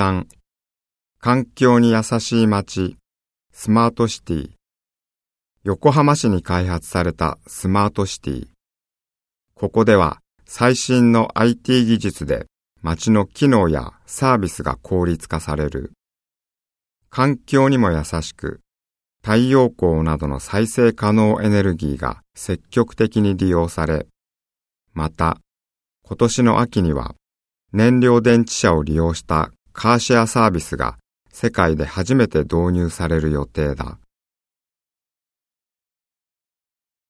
3環境に優しい街。スマートシティ。横浜市に開発されたスマートシティ。ここでは最新の IT 技術で街の機能やサービスが効率化される。環境にも優しく、太陽光などの再生可能エネルギーが積極的に利用され、また、今年の秋には燃料電池車を利用したカーシェアサービスが世界で初めて導入される予定だ。